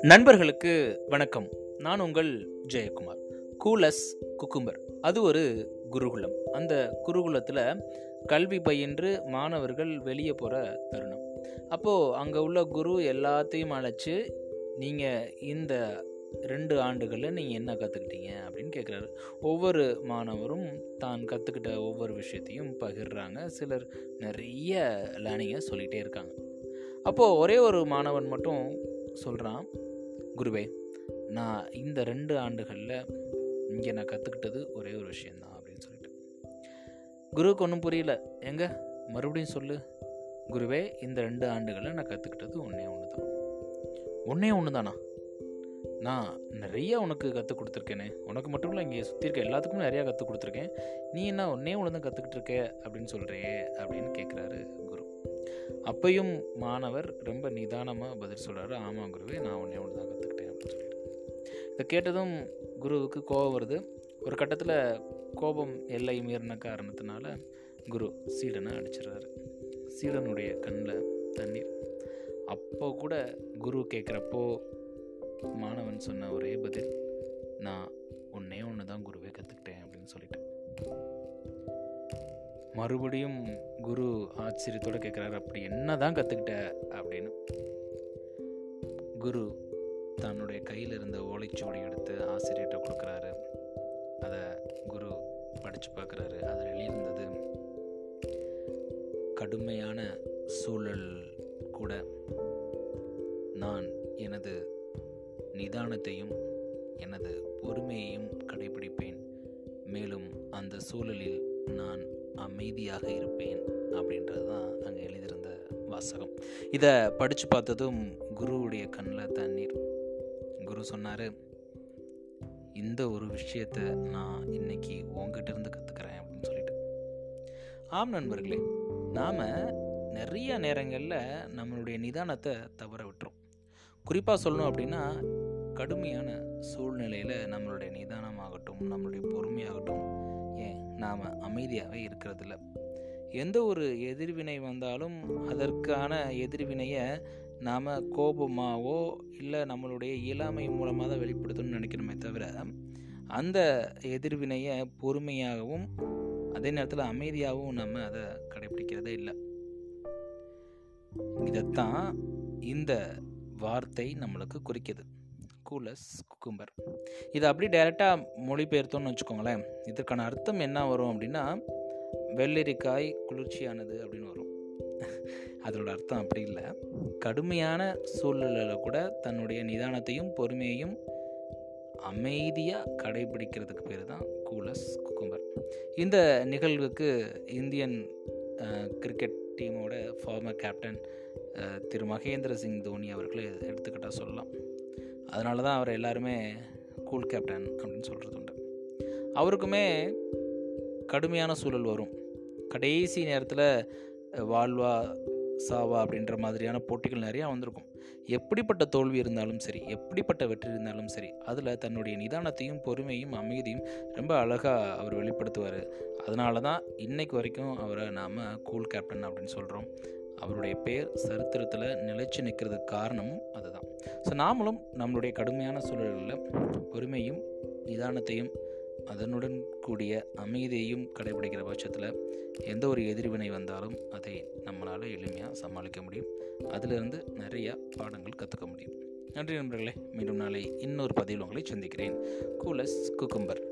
நண்பர்களுக்கு வணக்கம். நான் உங்கள் ஜெயக்குமார் கூலஸ் குக்கும்பர். அது ஒரு குருகுலம். அந்த குருகுலத்தில் கல்வி பயின்று மாணவர்கள் வெளியே போகிற தருணம். அப்போது அங்கே உள்ள குரு எல்லாத்தையும் அழைச்சி நீங்கள் இந்த ரெண்டு ஆண்டுகளில் நீங்கள் என்ன கற்றுக்கிட்டீங்க அப்படின்னு கேட்குறாரு ஒவ்வொரு மாணவரும் தான் கற்றுக்கிட்ட ஒவ்வொரு விஷயத்தையும் பகிர்றாங்க. சிலர் நிறைய லேர்னிங்கை சொல்லிகிட்டே இருக்காங்க. அப்போது ஒரே ஒரு மாணவன் மட்டும் சொல்கிறான் குருவே நான் இந்த ரெண்டு ஆண்டுகளில் இங்கே நான் கற்றுக்கிட்டது ஒரே ஒரு விஷயந்தான் அப்படின்னு சொல்லிட்டு. குருவுக்கு ஒன்றும் புரியல. எங்க? மறுபடியும் சொல்லு. குருவே இந்த ரெண்டு ஆண்டுகளில் நான் கற்றுக்கிட்டது ஒன்றே ஒன்று தான் ஒன்றே ஒன்று தானா நான் நிறைய உனக்கு கற்றுக் கொடுத்துருக்கேனே. உனக்கு மட்டும் இல்லை இங்கே சுற்றி இருக்க எல்லாத்துக்குமே நிறையா கற்றுக் கொடுத்துருக்கேன். நீ என்ன ஒன்னே ஒன்று தான் கற்றுக்கிட்டு இருக்க அப்படின்னு சொல்கிறியே அப்படின்னு கேட்குறாரு குரு. அப்பையும் மாணவர் ரொம்ப நிதானமாக பதில் சொல்கிறாரு ஆமாம் குருவே நான் ஒன்றே ஒன்று தான் கற்றுக்கிட்டேன் அப்படின்னு சொல்லிட்டு. இதை கேட்டதும் குருவுக்கு கோபம் வருது. ஒரு கட்டத்தில் கோபம் எல்லை மீறின காரணத்தினால குரு சீடனை அடிச்சிடுறாரு சீடனுடைய கண்ணில் தண்ணீர். அப்போ கூட குரு கேட்குறப்போ மாணவன் சொன்ன ஒரே பதில் நான் ஒன்றே ஒன்று தான் குருவே கற்றுக்கிட்டேன் அப்படின்னு சொல்லிட்டேன். மறுபடியும் குரு ஆச்சரியத்தோடு கேட்குறாரு அப்படி என்ன தான் கற்றுக்கிட்ட அப்படின்னு. குரு தன்னுடைய கையில் இருந்த ஓலைச்சுவடி எடுத்து ஆசிரியர்கிட்ட கொடுக்குறாரு. அதை குரு படித்து பார்க்குறாரு அதில் எழுதியிருந்தது கடுமையான சூழல் கூட நான் எனது நிதானத்தையும் எனது பொறுமையையும் கடைபிடிப்பேன் மேலும் அந்த சூழலில் நான் அமைதியாக இருப்பேன் அப்படின்றது தான் அங்கே எழுதியிருந்த வாசகம். இதை படித்து பார்த்ததும் குருவுடைய கண்ணில் தண்ணீர். குரு சொன்னார் இந்த ஒரு விஷயத்தை நான் இன்னைக்கு உங்ககிட்ட இருந்து கற்றுக்கிறேன் அப்படின்னு சொல்லிட்டு. ஆம் நண்பர்களே நாம் நிறைய நேரங்களில் நம்மளுடைய நிதானத்தை தவற விட்டுரும் குறிப்பாக சொல்லணும் அப்படின்னா கடுமையான சூழ்நிலையில் நம்மளுடைய நிதானமாகட்டும் நம்மளுடைய பொறுமையாகட்டும் ஏன் நாம் அமைதியாகவே இருக்கிறதில்ல. எந்த ஒரு எதிர்வினை வந்தாலும் அதற்கான எதிர்வினையை நாம் கோபமாகவோ இல்லை நம்மளுடைய இயலாமை மூலமாக தான் வெளிப்படுத்தணும்னு நினைக்கிறோமே தவிர அந்த எதிர்வினையை பொறுமையாகவும் அதே நேரத்தில் அமைதியாகவும் நம்ம அதை கடைபிடிக்கிறதே இல்லை. இதைத்தான் இந்த வார்த்தை நம்மளுக்கு குறிக்கிது. கூலஸ் குக்கும்பர் இதை அப்படி டைரெக்டாக மொழிபெயர்த்தோன்னு வச்சுக்கோங்களேன். இதற்கான அர்த்தம் என்ன வரும் அப்படின்னா வெள்ளரிக்காய் குளிர்ச்சியானது அப்படின்னு வரும். அதோட அர்த்தம் அப்படி இல்லை. கடுமையான சூழ்நிலையில் கூட தன்னுடைய நிதானத்தையும் பொறுமையையும் அமைதியாக கடைபிடிக்கிறதுக்கு பேர் தான் கூலஸ் குக்கும்பர் இந்த நிகழ்வுக்கு இந்தியன் கிரிக்கெட் டீமோட ஃபார்மர் கேப்டன் திரு மகேந்திர சிங் தோனி அவர்களை எடுத்துக்கிட்டால் சொல்லலாம். அதனால தான் அவர் எல்லாருமே கூல் கேப்டன் அப்படின்னு சொல்கிறது உண்டு. அவருக்குமே கடுமையான சூழல் வரும். கடைசி நேரத்தில் வாழ்வா சாவா அப்படின்ற மாதிரியான போட்டிகள் நிறையா வந்திருக்கும். எப்படிப்பட்ட தோல்வி இருந்தாலும் சரி எப்படிப்பட்ட வெற்றி இருந்தாலும் சரி அதில் தன்னுடைய நிதானத்தையும் பொறுமையும் அமைதியும் ரொம்ப அழகாக அவர் வெளிப்படுத்துவார். அதனால தான் இன்றைக்கு வரைக்கும் அவரை நாம் கூல் கேப்டன் அப்படின்னு சொல்கிறோம் அவருடைய பேர் சரித்திரத்தில் நிலைச்சு நிற்கிறதுக்கு காரணமும் அதுதான். ஸோ நாமளும் நம்மளுடைய கடுமையான சூழல்களில் பொறுமையும் நிதானத்தையும் அதனுடன் கூடிய அமைதியையும் கடைபிடிக்கிற பட்சத்தில் எந்த ஒரு எதிர்வினை வந்தாலும் அதை நம்மளால் எளிமையாக சமாளிக்க முடியும். அதிலிருந்து நிறைய பாடங்கள் கற்றுக்க முடியும். நன்றி நண்பர்களே. மீண்டும் நாளை இன்னொரு பதிவில் உங்களை சந்திக்கிறேன். கூலஸ் குக்கும்பர்